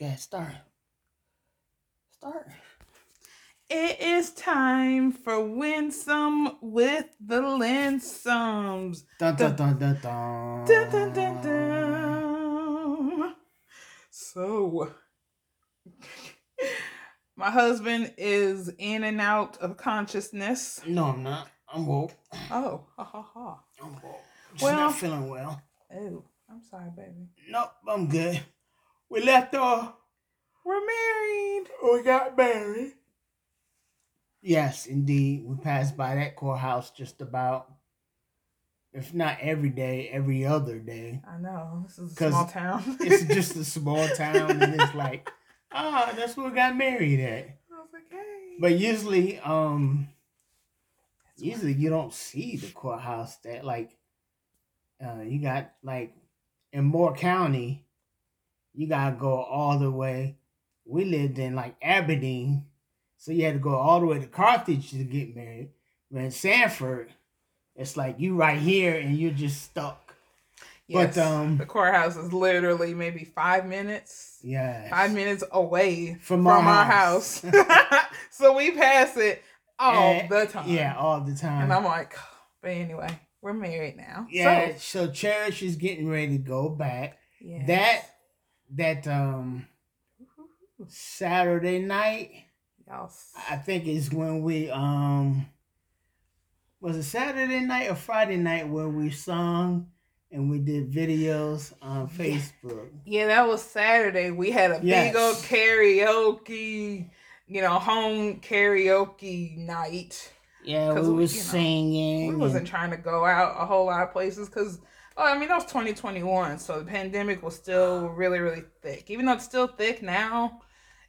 Ahead, start. Start. It is time for Winsome with the Linsoms. Dun dun dun dun dun. Dun, dun, dun, dun. So, my husband is in and out of consciousness. No, I'm not. I'm woke. Oh, ha ha ha. I'm woke. Just Well- not feeling well. Oh, I'm sorry, baby. Nope, I'm good. We left off. We're married. We got married. Yes, indeed. We passed by that courthouse just about, if not every day, every other day. I know this is a 'Cause small town. It's just a small town, and it's like, ah, that's where we got married at. I was like, hey. But usually, um, usually you don't see the courthouse that like, uh, you got like in Moore County, you gotta go all the way. We lived in like Aberdeen, so you had to go all the way to Carthage to get married. But in Sanford, it's like you right here and you're just stuck. Yes, But um, the courthouse is literally maybe five minutes, yeah, five minutes away From from, our our house. house. so we pass it all And- the time. Yeah, all the time. And I'm like, but anyway, we're married now. yeah, So, so Cherish is getting ready to go back. yes. That that um Saturday night, Y'all, I think it's when we um was it Saturday night or Friday night where we sung and we did videos on Facebook. yeah, that was Saturday. We had a Yes. big old karaoke, you know, home karaoke night. Yeah, we we- was you know, singing. We wasn't trying to go out a whole lot of places because, oh, I mean, that was 2021, so the pandemic was still really, really thick. Even though it's still thick now,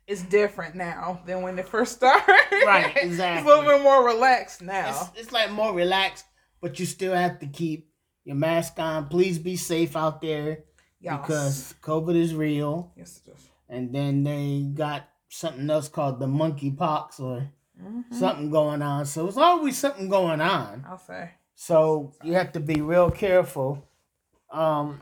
it's different now than when it first started. Right, it's a little bit more relaxed now. it's, it's like more relaxed, but you still have to keep your mask on. Please be safe out there Yes. because COVID is real. yes, it is. And then they got something else called the monkey pox or Mhm. something going on. So it's always something going on. I'll say. So you have to be real careful. Um,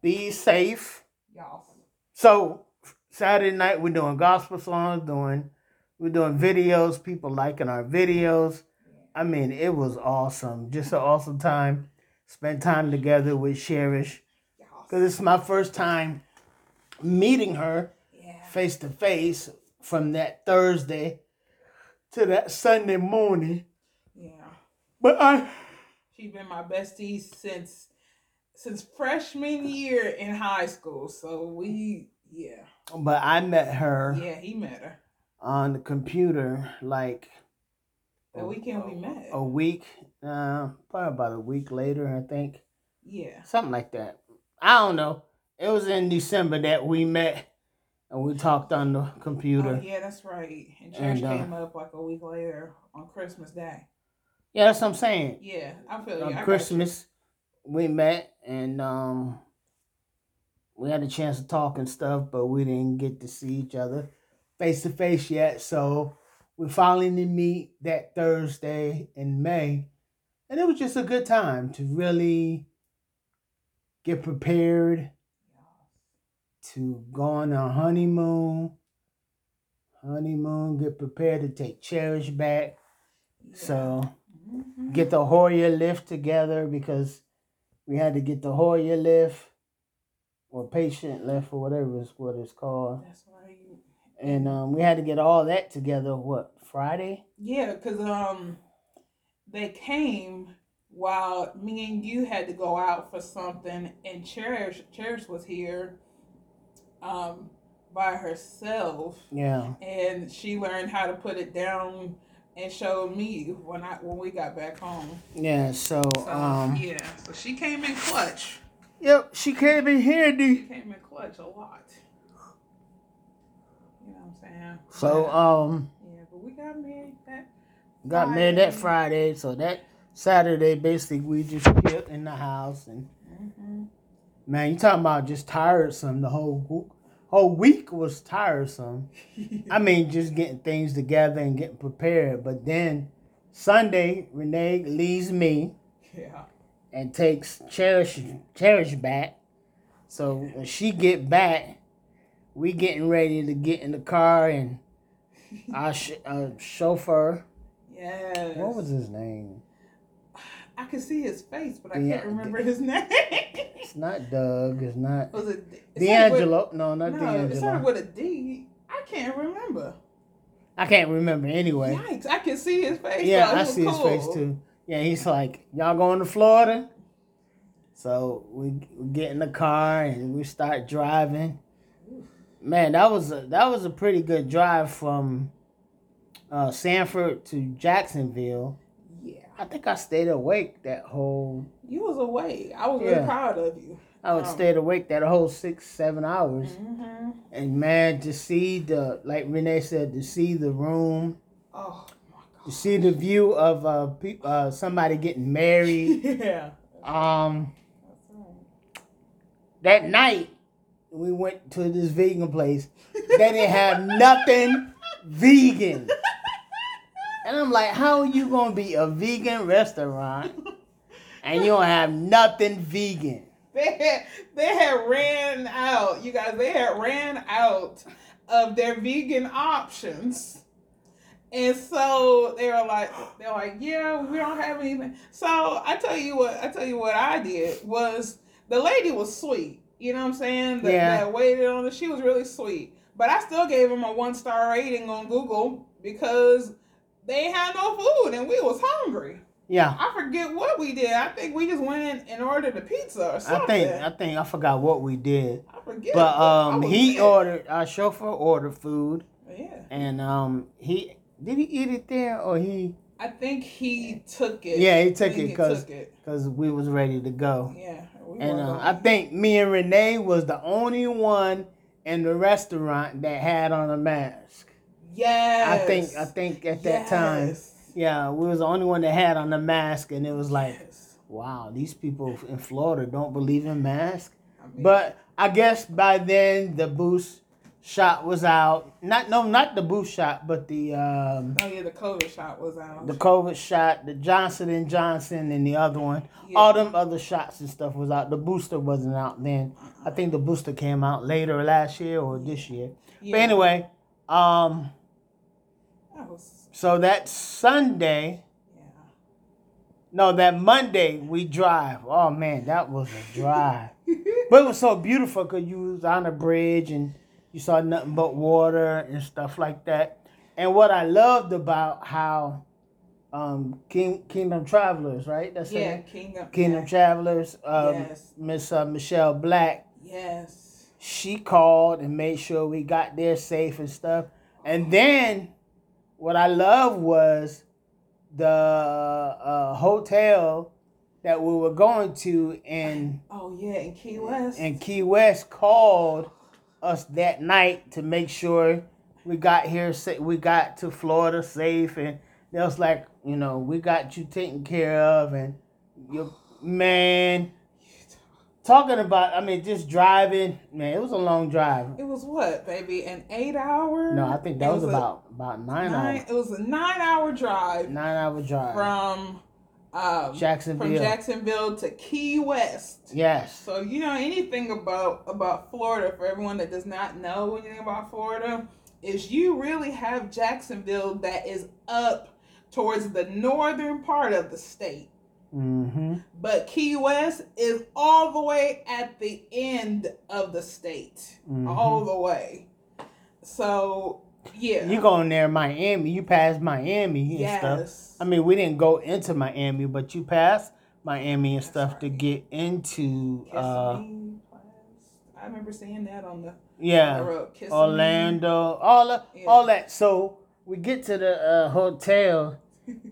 be safe. Y'all. So Saturday night we're doing gospel songs, doing we're doing videos, people liking our videos. I mean, it was awesome. Just an awesome time. Spent time together with Cherish. Because it's my first time meeting her face to face from that Thursday to that Sunday morning. Yeah. But I She's been my bestie since since freshman year in high school. So we, yeah, but I met her yeah, he met her on the computer like the weekend we met. a week, uh, probably about a week later, I think. Yeah. Something like that. I don't know. It was in December that we met and we talked on the computer. Oh, yeah, that's right. And church And, uh, came up like a week later on Christmas Day. Yeah, that's what I'm saying. Yeah, I feel you. I on got you. Christmas we met and um we had a chance to talk and stuff, but we didn't get to see each other face to face yet. So we finally did meet that Thursday in May. And it was just a good time to really get prepared to go on a honeymoon. Honeymoon, get prepared to take Cherish back. Yeah. So Mhm. get the Hoyer lift together because we had to get the Hoyer lift or patient lift or whatever is what it's called. That's right. And um, we had to get all that together. What Friday? Yeah, cause um, they came while me and you had to go out for something, and Cherish Cherish was here, um, by herself, Yeah, and she learned how to put it down and showed me when I when we got back home. yeah. So So um, yeah, so she came in clutch. yep, she came in She handy. came in clutch a lot. You know what I'm saying? So But, um, yeah, but we got married that. got married that Friday. So that Saturday, basically, we just chilled in the house and hmm man, you talking about just tiresome. The whole whole week was tiresome. I mean, just getting things together and getting prepared. But then Sunday, Renee leaves me yeah. and takes Cherish Cherish back. So when she get back, we getting ready to get in the car, and our sh- uh, chauffeur, Yes. what was his name? I can see his face, but I can't remember his name. It's not Doug. It's not was it started with- No, not No, it started with a D. I can't remember. I can't remember anyway. Yikes! I can see his face. Yeah. I see his face too. Yeah, he's like, y'all going to Florida? So we, we get in the car and we start driving. Man, that was a that was a pretty good drive from uh, Sanford to Jacksonville. Yeah, I think I stayed awake that whole. you was awake. I was really proud of you. I would Oh. stayed awake that whole six seven hours. Mm-hmm. And man, to see the like Renee said, to see the room, Oh my god. to see the view of uh, pe- uh somebody getting married. yeah. Um, that night we went to this vegan place. They didn't have nothing vegan. And I'm like, how are you gonna be a vegan restaurant and you don't have nothing vegan? They had they had ran out. You guys, they had ran out of their vegan options. And so they were like, they're like, yeah, we don't have anything. So I tell you what, I tell you what I did was the lady was sweet. You know what I'm saying? That, Yeah. that waited on it. She was really sweet. But I still gave them a one star rating on Google because they had no food and we was hungry. Yeah. I forget what we did. I think we just went in and ordered a pizza or something. I think I think I forgot what we did. I forget. But um he sick. ordered our chauffeur ordered food Yeah. and um he did he eat it there or he I think he took it. Yeah, he took it 'cause- took it. because we was ready to go. Yeah. We And uh, I think me and Renee was the only one in the restaurant that had on a mask. Yes. I think I think at that time, yeah, we was the only one that had on the mask, and it was like, Yes. wow, these people in Florida don't believe in masks. I mean, But I guess by then the boost shot was out. Not no, not the boost shot, but the um, oh yeah, the COVID shot was out. the COVID shot, the Johnson and Johnson, and the other one. Yeah. All them other shots and stuff was out. The booster wasn't out then. I think the booster came out later last year or this year. yeah. But anyway, um, that was so that Sunday, yeah. no, that Monday we drive. Oh man, that was a drive. but it was so beautiful because you was on a bridge and you saw nothing but water and stuff like that. And what I loved about how um, King, Kingdom Travelers, right? That's yeah, name? Kingdom. Kingdom yeah. Travelers, um, Yes. Miss uh, Michelle Black, Yes. she called and made sure we got there safe and stuff. And then what I love was the uh, hotel that we were going to in Oh yeah, in Key West. in Key West called us that night to make sure we got here we got to Florida safe and they was like, you know, we got you taken care of and you man talking about I mean just driving, man, it was a long drive. It was what, baby? An eight hour? No, I think that It was, a about about nine, nine. hours. It was a nine hour drive Nine hour drive. from um, Jacksonville. from Jacksonville to Key West. yes. So you know anything about about Florida for everyone that does not know anything about Florida is you really have Jacksonville that is up towards the northern part of the state. Mm-hmm. But Key West is all the way at the end of the state. Mhm. All the way. So yeah. You going there Miami, you pass Miami and stuff. I mean, we didn't go into Miami, but you pass Miami and That's stuff to get into uh I remember seeing that on the, yeah. Orlando, all of, Yeah. all that. So we get to the uh, hotel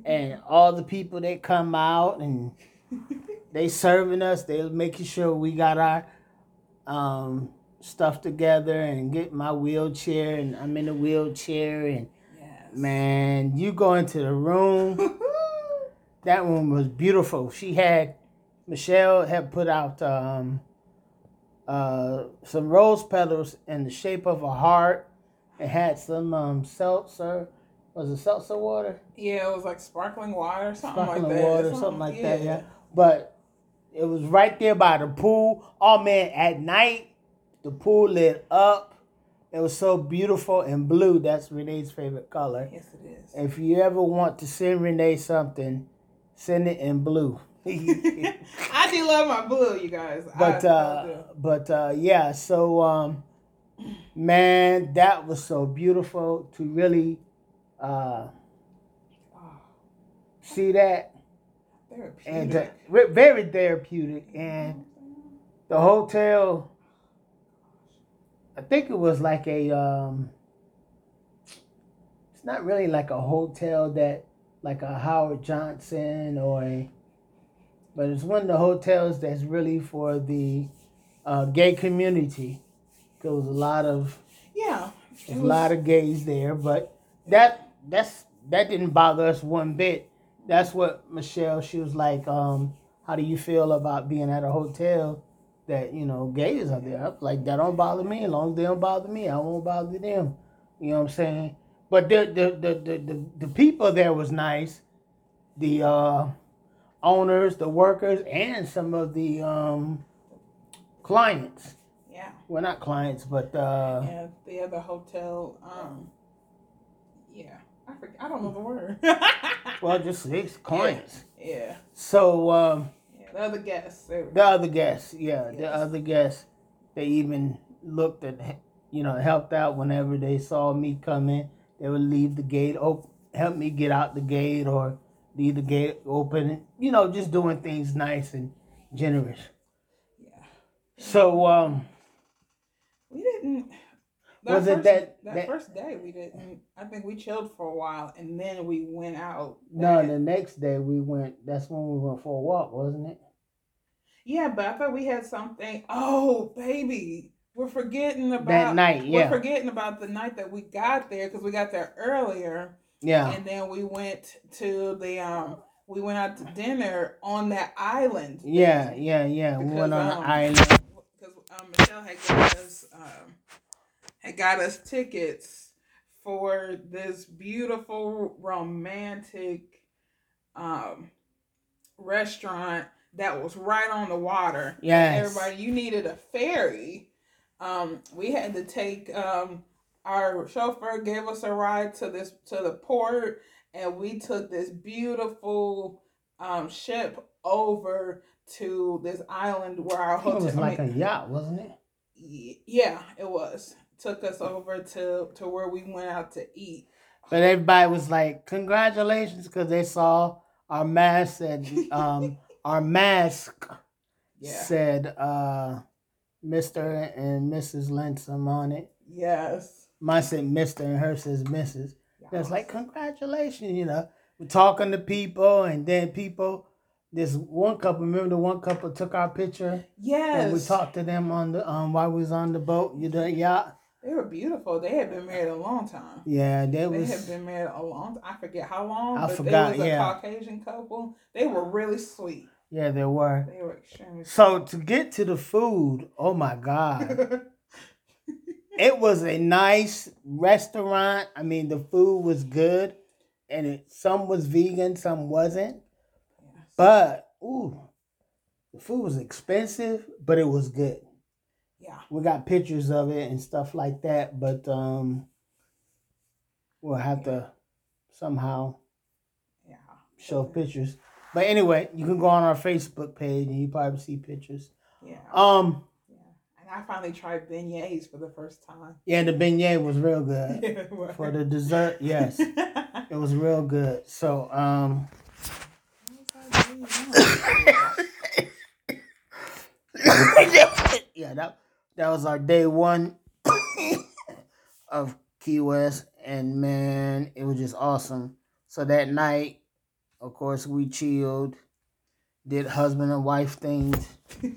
and all the people they come out and they serving us, they making sure we got our um stuff together and get my wheelchair and I'm in a wheelchair and yes. man, you go into the room that room was beautiful. She had Michelle had put out um, uh, some rose petals in the shape of a heart. It had some um, seltzer. Was it seltzer water? Yeah, it was like sparkling water, something Sparkling like that. water, something like that. Yeah, but it was right there by the pool. Oh man, at night the pool lit up. It was so beautiful and blue. That's Renee's favorite color. Yes, it is. If you ever want to send Renee something, send it in blue. I do love my blue, you guys. but I, I uh, do. but uh, yeah. So um, man, that was so beautiful to really uh, see that, therapeutic. and uh, very therapeutic. And the hotel, I think it was like a. Um, it's not really like a hotel that like a Howard Johnson or a, but it's one of the hotels that's really for the uh, gay community. There was a lot of yeah, a was- lot of gays there, but that that's that didn't bother us one bit. That's what Michelle. She was like, um, "How do you feel about being at a hotel that you know gays are there?" Like, "That don't bother me. As long as they don't bother me, I won't bother them." You know what I'm saying? But the the the the, the, the people there was nice. The uh, owners, the workers, and some of the um, clients. yeah, Well, not clients, but uh, yeah. The other hotel, um, yeah, I forget. I don't know the word. well, just it's coins. yeah, So um, yeah. The other guests, the other guests, yeah, the other guests, they even looked at, you know, helped out whenever they saw me come in. They would leave the gate open, help me get out the gate, or leave the gate open. You know, just doing things nice and generous. yeah. So um, We didn't. Was it that- that that- first day we didn't? I think we chilled for a while and then we went out. no, the next day we went. That's when we went for a walk, wasn't it? Yeah, but I thought we had something. Oh, baby, we're forgetting about That night, Yeah, We're forgetting about the night that we got there because we got there earlier, yeah, and then we went to the um. We went out to dinner on that island. yeah, yeah, yeah. We went on Because, an um, island. because um, Michelle had got us um, had got us tickets for this beautiful romantic um, restaurant that was right on the water. Yes. Everybody, you needed a ferry. Um, we had to take um, our chauffeur gave us a ride to this to the port, and we took this beautiful um, ship over to this island where our hotel. it was I like mean, a yacht, wasn't it? yeah, it was. Took us over to to where we went out to eat. But everybody was like, "Congratulations!" because they saw our mask and um, our mask Yeah. said uh, "Mr." and Mrs. Linsom on it. Yes. Mine said "Mr." and hers says "Mrs." That's like congratulations, you know. We're talking to people, and then people. This one couple, remember the one couple took our picture, yes. and we talked to them on the um while we was on the boat, you know, yacht. They were beautiful. They had been married a long time. Yeah, they They was. had been married a long I forget how long, I but forgot, they was a yeah. Caucasian couple. They were really sweet. Yeah, they were. They were extremely So to get to the food, oh my god. it was a nice restaurant. I mean, the food was good, and it, some was vegan, some wasn't. But ooh, the food was expensive, but it was good. Yeah. We got pictures of it and stuff like that, but um, we'll have to somehow Yeah. show pictures. But anyway, you can go on our Facebook page and you probably see pictures. Yeah. Um, yeah. And I finally tried beignets for the first time. yeah, the beignet was real good Yeah, for the dessert. Yes. It was real good. So, um, yeah, that that was our day one of Key West, and man, it was just awesome. So that night, of course, we chilled, did husband and wife things,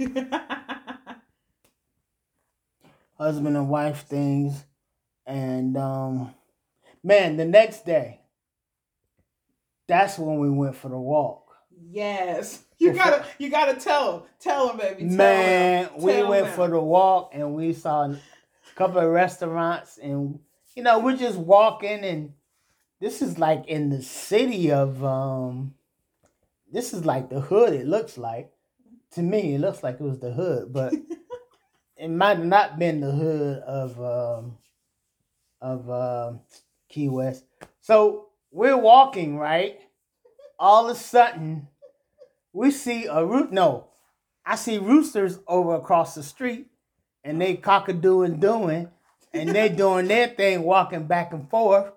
husband and wife things, and um, man, the next day, that's when we went for the walk. Yes. You gotta you gotta tell them. Tell them, baby. Tell Man, them. we Tell went them. for the walk and we saw a couple of restaurants and you know we're just walking and this is like in the city of um this is like the hood it looks like to me it looks like it was the hood but it might have not been the hood of um of uh, Key West. So we're walking, right? All of a sudden, we see a root. No, I see roosters over across the street, and they cockadoo and doing, and they doing their thing, walking back and forth.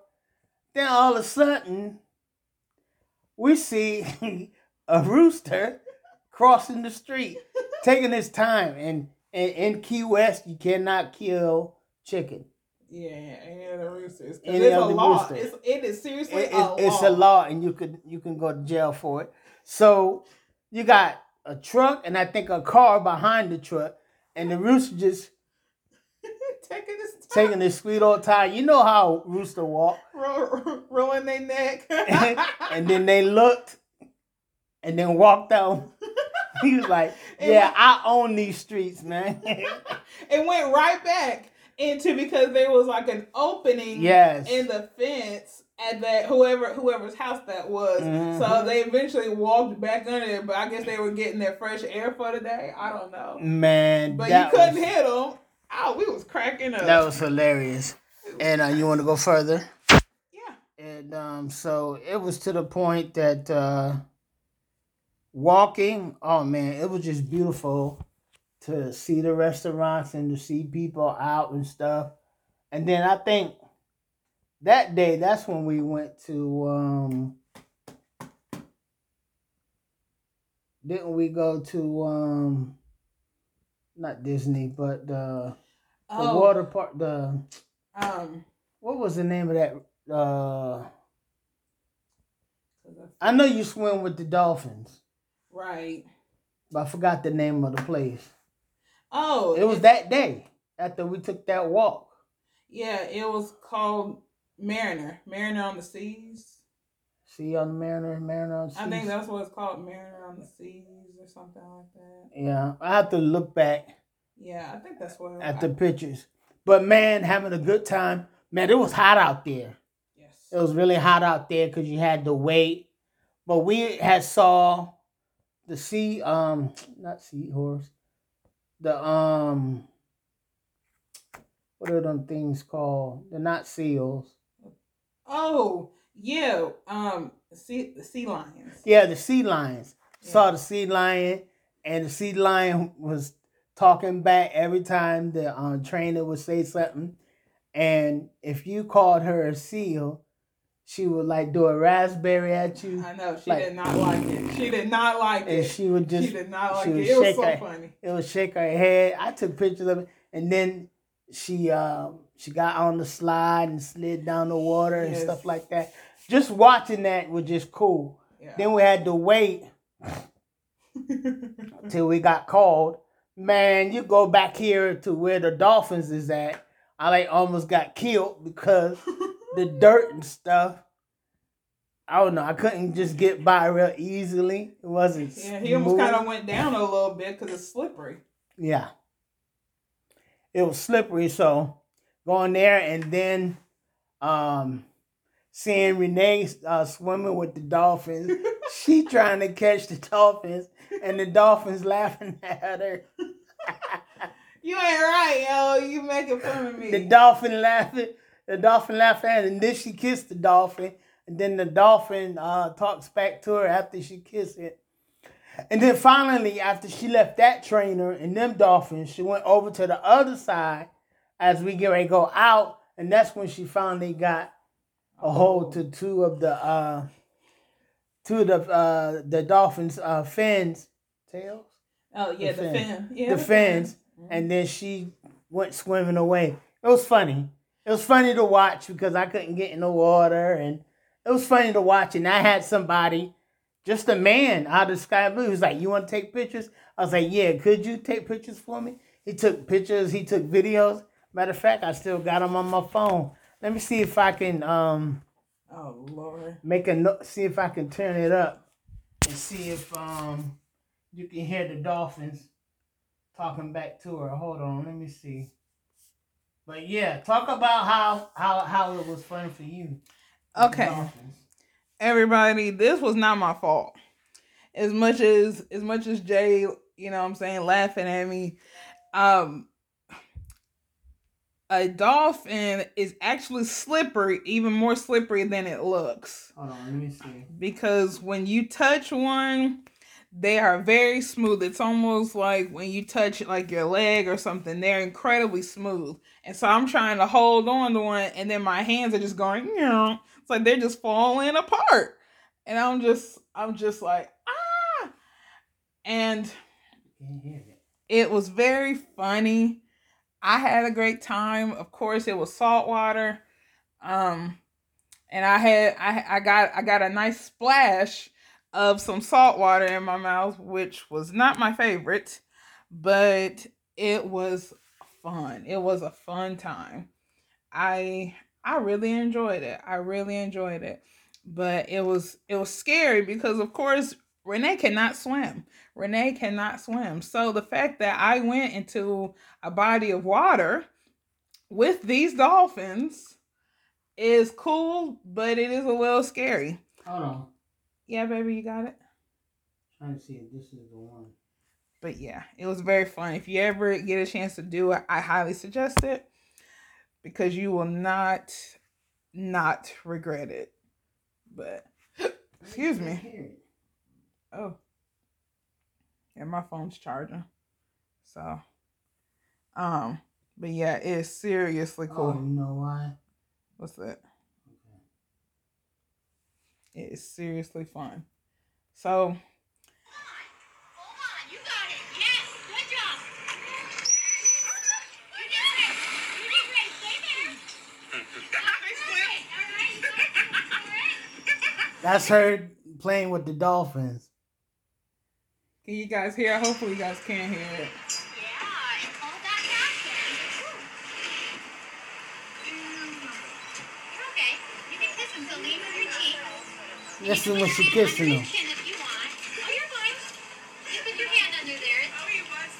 Then all of a sudden, we see a rooster crossing the street, taking his time. And, and in Key West, you cannot kill chicken. Yeah, of the roosters. Any it's a law. roosters. It's, it is seriously It- a it- law. it's a law, and you could you can go to jail for it. So you got a truck and I think a car behind the truck, and the rooster just Taking this time. taking his sweet old time. You know how rooster walk, Ro- rolling their neck. and then they looked, and then walked out. He was like, "Yeah, when- I own these streets, man." it went right back into because there was like an opening yes. in the fence at that whoever whoever's house that was. Mhm. So they eventually walked back under it, but I guess they were getting their fresh air for the day. I don't know. Man, But you couldn't was, hit them. Oh, we was cracking up. that was hilarious. And uh, you want to go further? yeah. And um, so it was to the point that uh, walking, oh man, it was just beautiful to see the restaurants and to see people out and stuff. And then I think that day, that's when we went to, um, didn't we go to, um, not Disney, but the, the Oh, water park, the, um, what was the name of that? Uh, I know you swim with the dolphins, right. but I forgot the name of the place. Oh, It was that day after we took that walk. Yeah, it was called Mariner. Mariner on the Seas. See on the Mariner, Mariner on the Seas. I think that's what it's called, Mariner on the Seas or something like that. Yeah, I have to look back Yeah, I think that's what it at the pictures. But man, having a good time. Man, it was hot out there. Yes. It was really hot out there because you had to wait. But we had saw the sea, um, not seahorse, the um, what are them things called? They're not seals. Oh, yeah. Um, sea sea lions. Yeah, the sea lions. Saw the sea lion, and the sea lion was talking back every time the um, trainer would say something. And if you called her a seal, she would like do a raspberry at you, I know she Like- did not like it. She did not like and it. she would just She did not like she it. It was shake so her- funny. it would shake her head. I took pictures of it, and then she um she got on the slide and slid down the water and stuff like that. Just watching that was just cool. Yeah. Then we had to wait till we got called. Man, you go back here to where the dolphins is at. I like almost got killed because the dirt and stuff. I don't know. I couldn't just get by real easily. It wasn't. yeah, he almost kind of went down a little bit because it's slippery. Yeah. It was slippery, so going there and then um seeing Renee uh, swimming with the dolphins. she trying to catch the dolphins and the dolphins laughing at her. You ain't right, yo. You making fun of me. the dolphin laughing, the dolphin laughing at her, and then she kissed the dolphin, and then the dolphin uh talks back to her after she kissed it. And then finally, after she left that trainer and them dolphins, she went over to the other side as we get ready to go out, and that's when she finally got a hold to two of the uh two of the uh the dolphins uh fins tails oh yeah, the the, fin. fin. Yeah, the fins and then she went swimming away it was funny it was funny to watch because i couldn't get in the water and it was funny to watch and i had somebody just a man out of the sky blue he was like you want to take pictures i was like yeah could you take pictures for me he took pictures he took videos matter of fact i still got them on my phone let me see if i can um Oh lord. make a note, see if I can turn it up and see if um you can hear the dolphins talking back to her. Hold on, let me see. But yeah, talk about how how how it was fun for you. Okay. everybody this was not my fault as much as as much as jay you know what i'm saying laughing at me um a dolphin is actually slippery, even more slippery than it looks. Hold on, let me see. Because when you touch one, they are very smooth. It's almost like when you touch like your leg or something, they're incredibly smooth. And so I'm trying to hold on to one, and then my hands are just going, you know, it's like they're just falling apart. And I'm just, I'm just like, ah. And it. it was very funny. I had a great time. Of course, it was salt water. Um, and I had I I got I got a nice splash of some salt water in my mouth, which was not my favorite, but it was fun. It was a fun time. I I really enjoyed it. I really enjoyed it. But it was it was scary because of course Renee cannot swim. Renee cannot swim. So the fact that I went into a body of water with these dolphins is cool, but it is a little scary. Hold on. Yeah, baby, you got it. Trying to see if this is the one. But yeah, it was very fun. If you ever get a chance to do it, I highly suggest it because you will not not regret it. But excuse me. Oh. Yeah, my phone's charging. So um but yeah, it's seriously Oh, cool. you know why? What's that? Perfect. fun. So That's her playing with the dolphins. can you guys hear? Hopefully you guys can hear it. Yeah, and hold that back then. You're okay. You can kiss him, so lean with your cheek. Listen You when can she put your hand kissing under him. his chin if you want. Oh, you're fine. Just put your hand under there. Oh, you was. There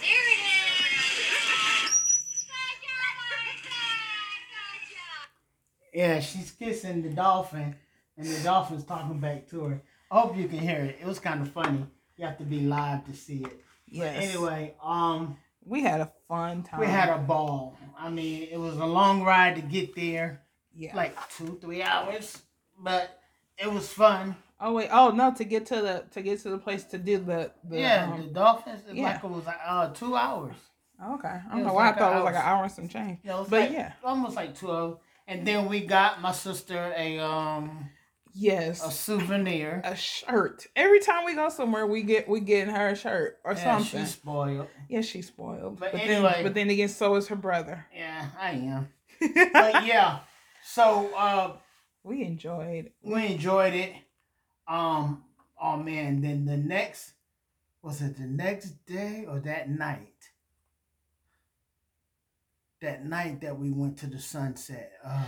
it is. Good job, Martha. Good job. Yeah, she's kissing the dolphin, and the dolphin's talking back to her. I hope you can hear it. It was kind of funny. You have to be live to see it. But Yes. anyway, um, we had a fun time. we had a ball. I mean, it was a long ride to get there, yeah. like two, three hours, but it was fun. oh wait. Oh no. To get to the to get to the place to do the, the yeah, um, the dolphins. Yeah. like it was like uh two hours. okay. I don't know why like I thought it was like an hour. and some change. Yeah, it was But like yeah. almost like twelve. And then we got my sister a um Yes. a souvenir. a shirt. Every time we go somewhere, we get we get her a shirt or Yeah, something. she's spoiled. Yeah, she's spoiled. But But, anyway- then, but then again, so is her brother. Yeah, I am. But yeah, so uh, we enjoyed. we enjoyed it. Um, oh man, then the next was it the next day or that night? That night that we went to the sunset. Uh,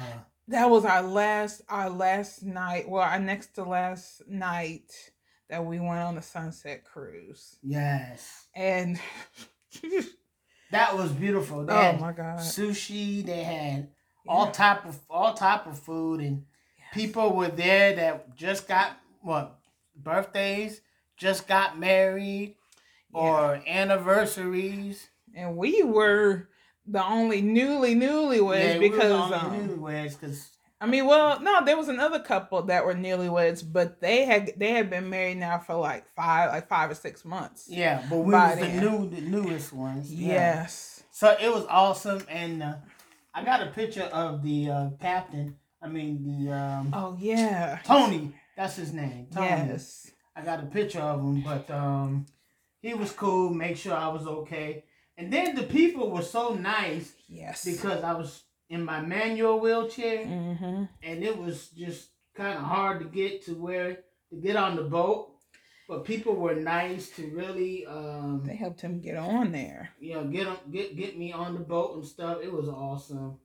That was our last our last night. Well, our next to last night that we went on the sunset cruise, yes, and that was beautiful. They oh my god, sushi. They had all Yeah. type of all type of food, and people were there that just got what birthdays, just got married, or anniversaries. and we were the only newly newlyweds Yeah, we because on um, newlyweds because I mean, well, no, there was another couple that were newlyweds, but they had they had been married now for like five, like five or six months. yeah, but we was the new, the newest ones. Yeah. Yes. So it was awesome, and uh, I got a picture of the uh, captain. I mean the um, Oh yeah. Tony. That's his name. Tony. Yes. I got a picture of him, but um, he was cool. Make sure I was okay. And then the people were so nice Yes. because I was in my manual wheelchair, Mm-hmm. and it was just kind of hard to get to where to get on the boat. But people were nice to really, um, They helped him get on there. you know, get on, get get me on the boat and stuff. It was awesome.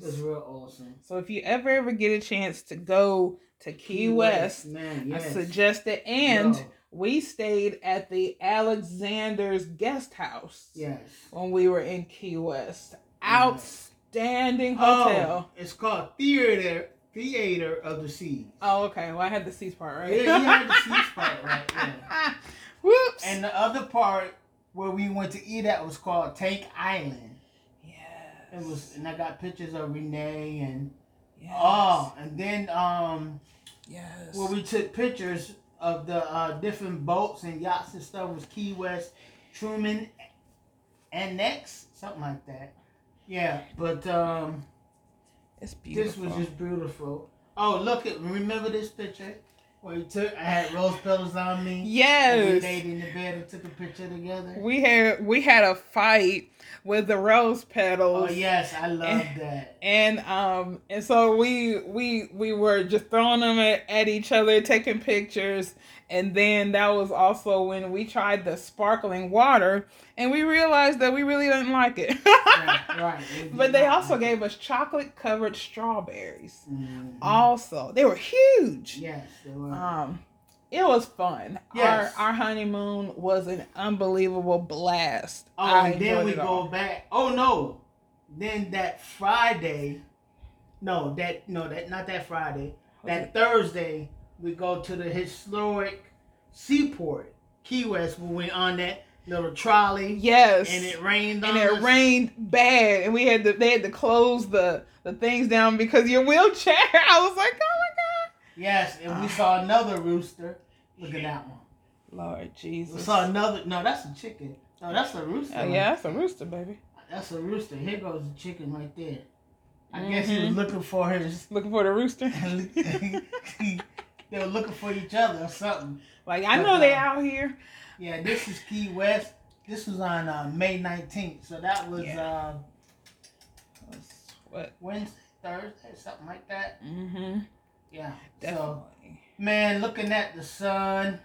It was real awesome. So if you ever ever get a chance to go to Key, West, man, I yes. suggest it. And Yo, we stayed at the Alexander's guest house yes. when we were in Key West. Outstanding oh, hotel. Oh, it's called Theater Theater of the Seas. Oh, okay. Well, I had the seats part right. Yeah, you had the seats part right, yeah. Whoops. And the other part where we went to eat at was called Tank Island. It was, and I got pictures of Renee and Yes. oh, and then um, Yes. where we took pictures of the uh, different boats and yachts and stuff was Key West, Truman, and next something like that. Yeah, but um, it's beautiful. this was just beautiful. Oh, look at remember this picture where you took? I had rose petals on me. And we yes. laid in the bed and took a picture together. We had we had a fight with the rose petals. Oh yes, I love that. And um and so we we we were just throwing them at, at each other, taking pictures, and then that was also when we tried the sparkling water, and we realized that we really didn't like it. right, right. It But they also gave us chocolate covered strawberries. Mhm. Also, they were huge. Yes, they were. Um, it was fun. Yes. Our our honeymoon was an unbelievable blast. oh, I and then we go all. back. Oh no, then that Friday. No, that no, that not that Friday. That Thursday we go to the historic seaport, Key West, we went on that little trolley. Yes. And it rained and it us. rained bad, and we had to they had to close the the things down because your wheelchair. I was like, oh Yes, and we Ah. saw another rooster. Look at that one. my Jesus. We saw another. No, that's a chicken. No, that's a rooster. Oh, yeah, that's a rooster, baby. That's a rooster. Here goes the chicken right there. I guess he was Mhm. looking for his. Looking for the rooster. they were looking for each other or something. like I But, know they uh, out here. Yeah, this is Key West. This was on uh, May 19th. So that was Yeah. uh, What? Wednesday, Thursday, something like that. Mm-hmm. Yeah. So, man, looking at the sun,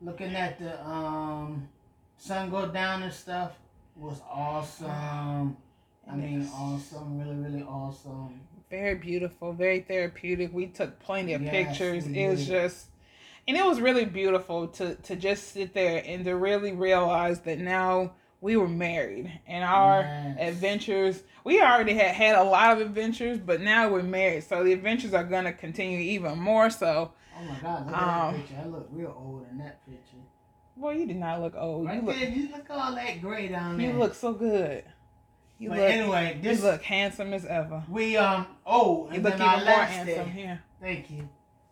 looking at the um, sun go down and stuff was awesome. I mean, awesome. Really, really awesome. very beautiful, very therapeutic. We took plenty of Yes, pictures. It was just and it was really beautiful to to just sit there and to really realize that now we were married and our adventures we already had had a lot of adventures but now we're married so the adventures are going to continue even more so Oh my God, look at Um, that picture. I look real old in that picture. well you did not look old Right you look there, you look all that gray down there. you look so good you but look anyway, you look handsome as ever we um oh you and look then our even more last handsome day. here Thank you.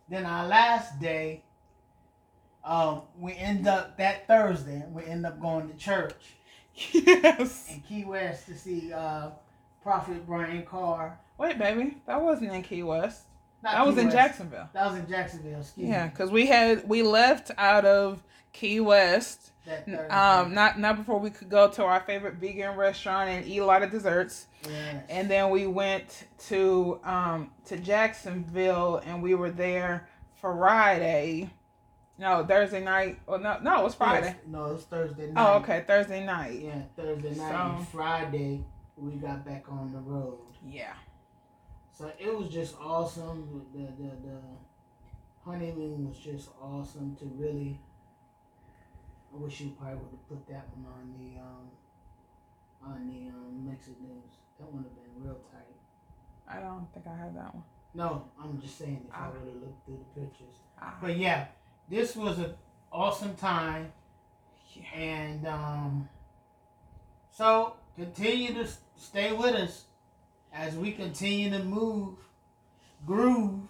Then our last day, um, we end up that Thursday. We end up going to church yes in Key West to see uh, Prophet Brian Carr. wait baby that wasn't in key west Not that was Key in West. jacksonville That was in Jacksonville. Excuse Yeah, because we had we left out of Key West. Um, not not before we could go to our favorite vegan restaurant and eat a lot of desserts, Yes. and then we went to um to Jacksonville and we were there Friday. No, Thursday night. Or no, no, it was Friday. Yes. No, it was Thursday night. Oh, okay, Thursday night. Yeah, Thursday night So- and Friday we got back on the road. Yeah. So it was just awesome. The the the honeymoon was just awesome to really. I wish you probably would have put that one on the um on the um Mexican news. That would have been real tight. I don't think I have that one. No, I'm just saying if I Ah. would have looked through the pictures. Ah, But yeah, this was an awesome time, yeah. and um, so continue to stay with us as we continue to move, groove.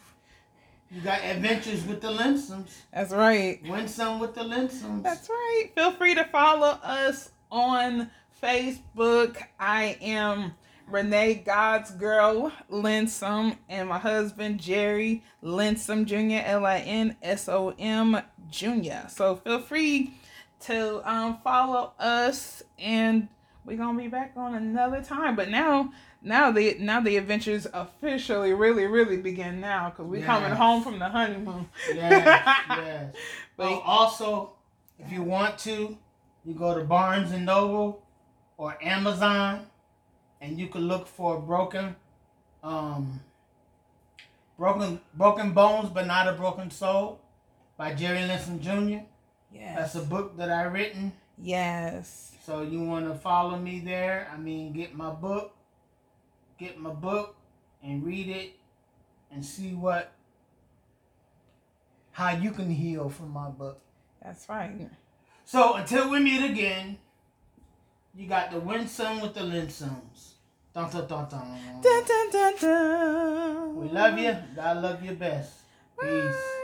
You got adventures with the Linsoms. That's right. Win some with the Linsoms. That's right. Feel free to follow us on Facebook. I am Renee God's Girl Linsom and my husband Jerry Linsom Jr. L I N S O M Jr. So feel free to um, follow us and we're gonna be back on another time. But now now the now the adventures officially really really begin now because we're coming home from the honeymoon. yes, yes. But Oh, also, if you want to, you go to Barnes and Noble or Amazon, and you can look for broken, um, broken, broken bones, but not a broken soul, by Jerry Linsom Jr. Yes, that's a book that I written. Yes. So you want to follow me there? I mean, get my book, get my book, and read it, and see what, how you can heal from my book. That's right. So until we meet again, you got the Winsome with the Linsoms. Dun, dun, dun, dun. Dun, dun, dun, dun. We love you. God love you best. Peace.